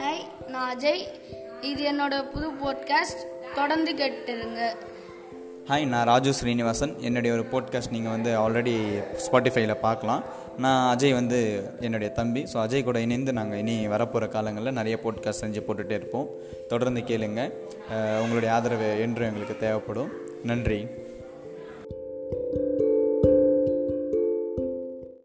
Hi நான் அஜய். இது என்னோட புது போட்காஸ்ட் தொடர்ந்து கேட்டுருங்க. ஹாய் நான் ராஜு ஸ்ரீனிவாசன். என்னுடைய ஒரு போட்காஸ்ட் நீங்கள் வந்து ஆல்ரெடி ஸ்பாட்டிஃபைல பார்க்கலாம். நான் அஜய் வந்து என்னுடைய தம்பி. ஸோ அஜய் கூட இணைந்து நாங்கள் இனி வரப்போகிற காலங்களில் நிறைய போட்காஸ்ட் செஞ்சு போட்டுகிட்டே இருப்போம். தொடர்ந்து கேளுங்க. உங்களுடைய ஆதரவு என்றும் எங்களுக்கு தேவைப்படும். நன்றி.